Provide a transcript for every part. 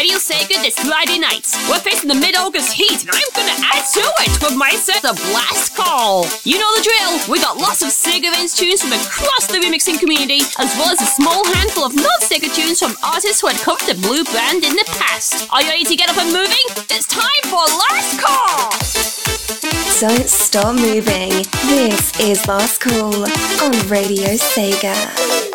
Radio Sega this Friday night. We're facing the mid-August heat, and I'm gonna add to it with my set of Last Call. You know the drill. We got lots of Sega Vince tunes from across the remixing community, as well as a small handful of non-Sega tunes from artists who had covered the Blue Band in the past. Are you ready to get up and moving? It's time for Last Call. Don't stop moving. This is Last Call on Radio Sega.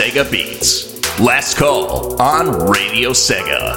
Sega beats. Last call on Radio Sega.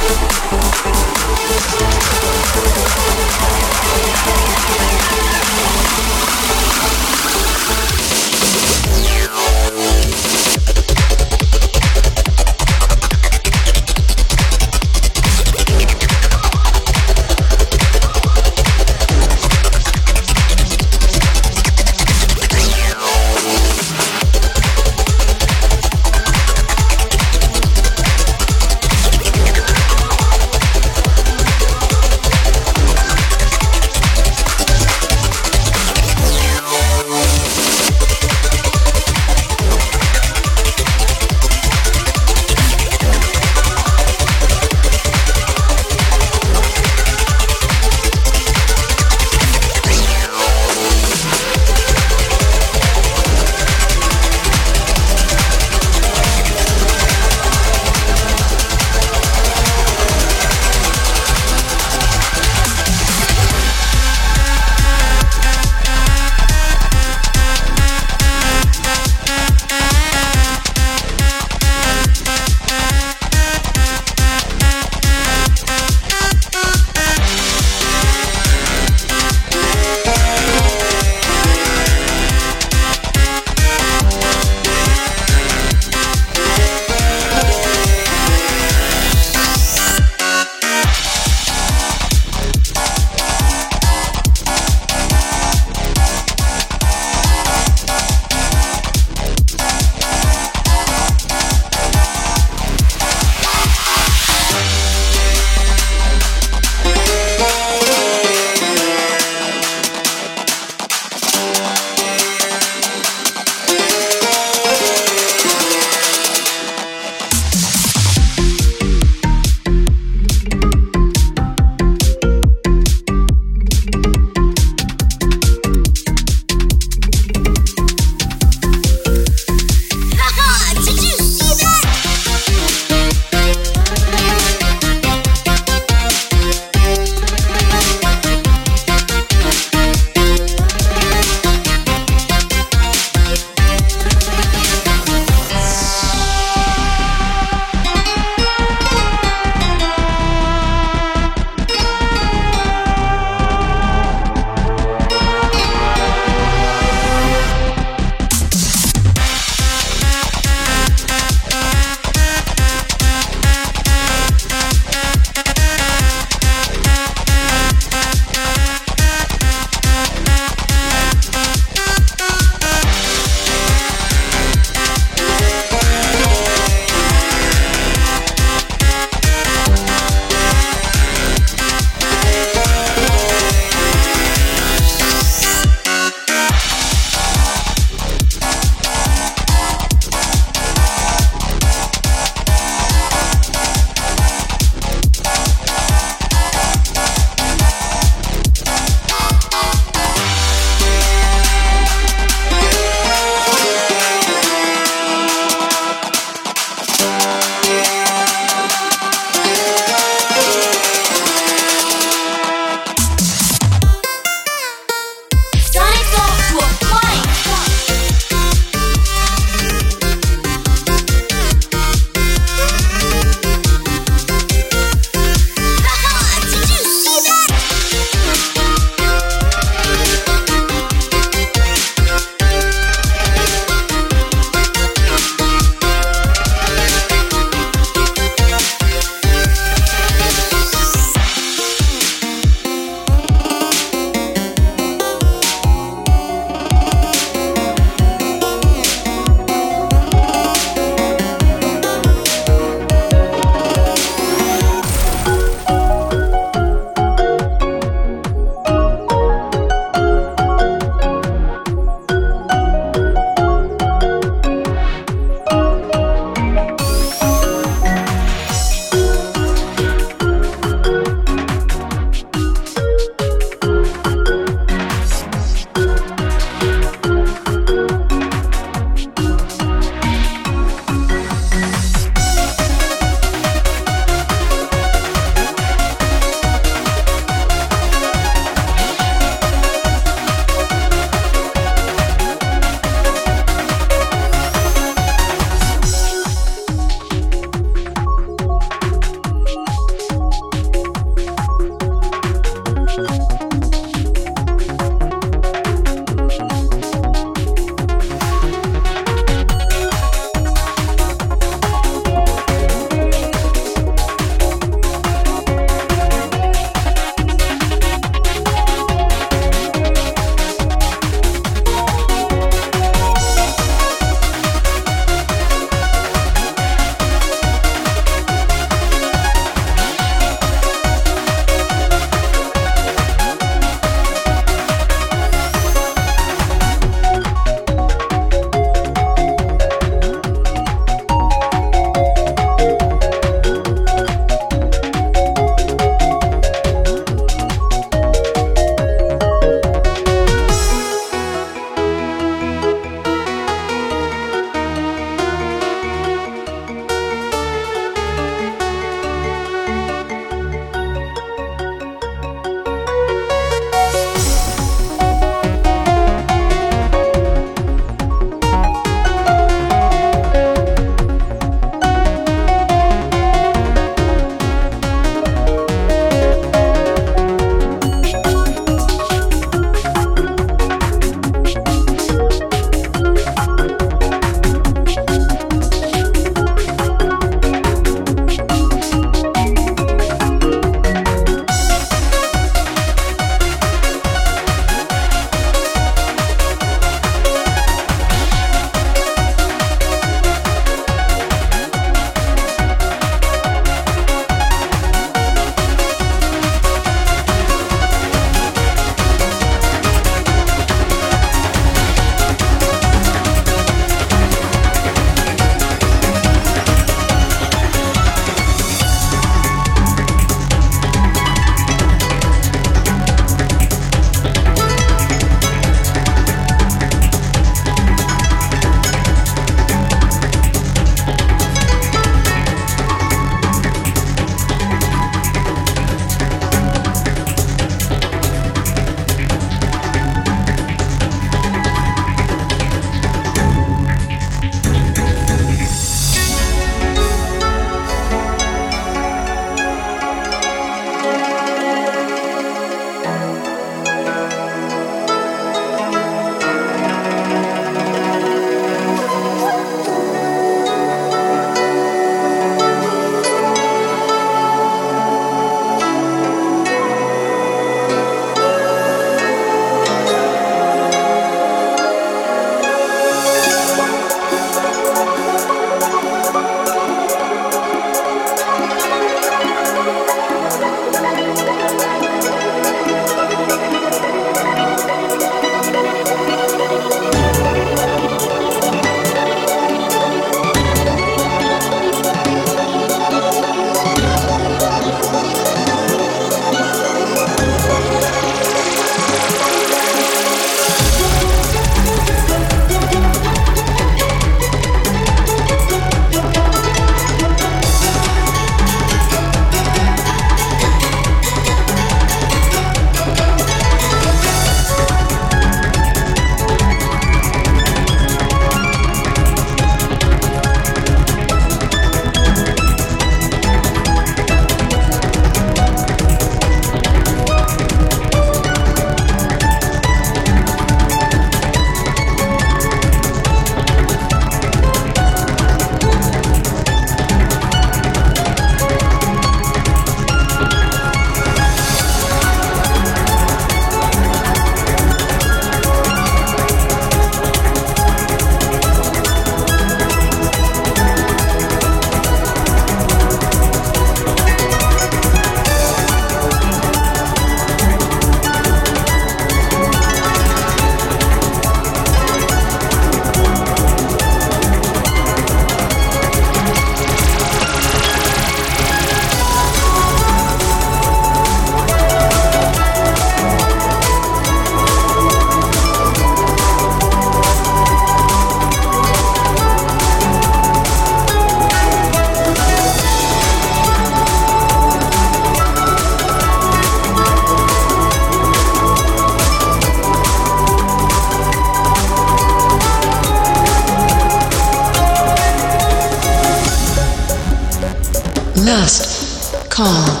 Call.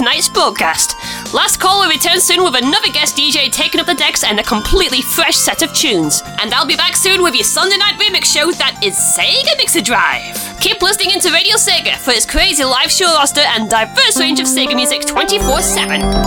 Tonight's broadcast. Last Call will return soon with another guest DJ taking up the decks and a completely fresh set of tunes. And I'll be back soon with your Sunday night remix show that is Sega Mixer Drive. Keep listening into Radio Sega for its crazy live show roster and diverse range of Sega music 24 7.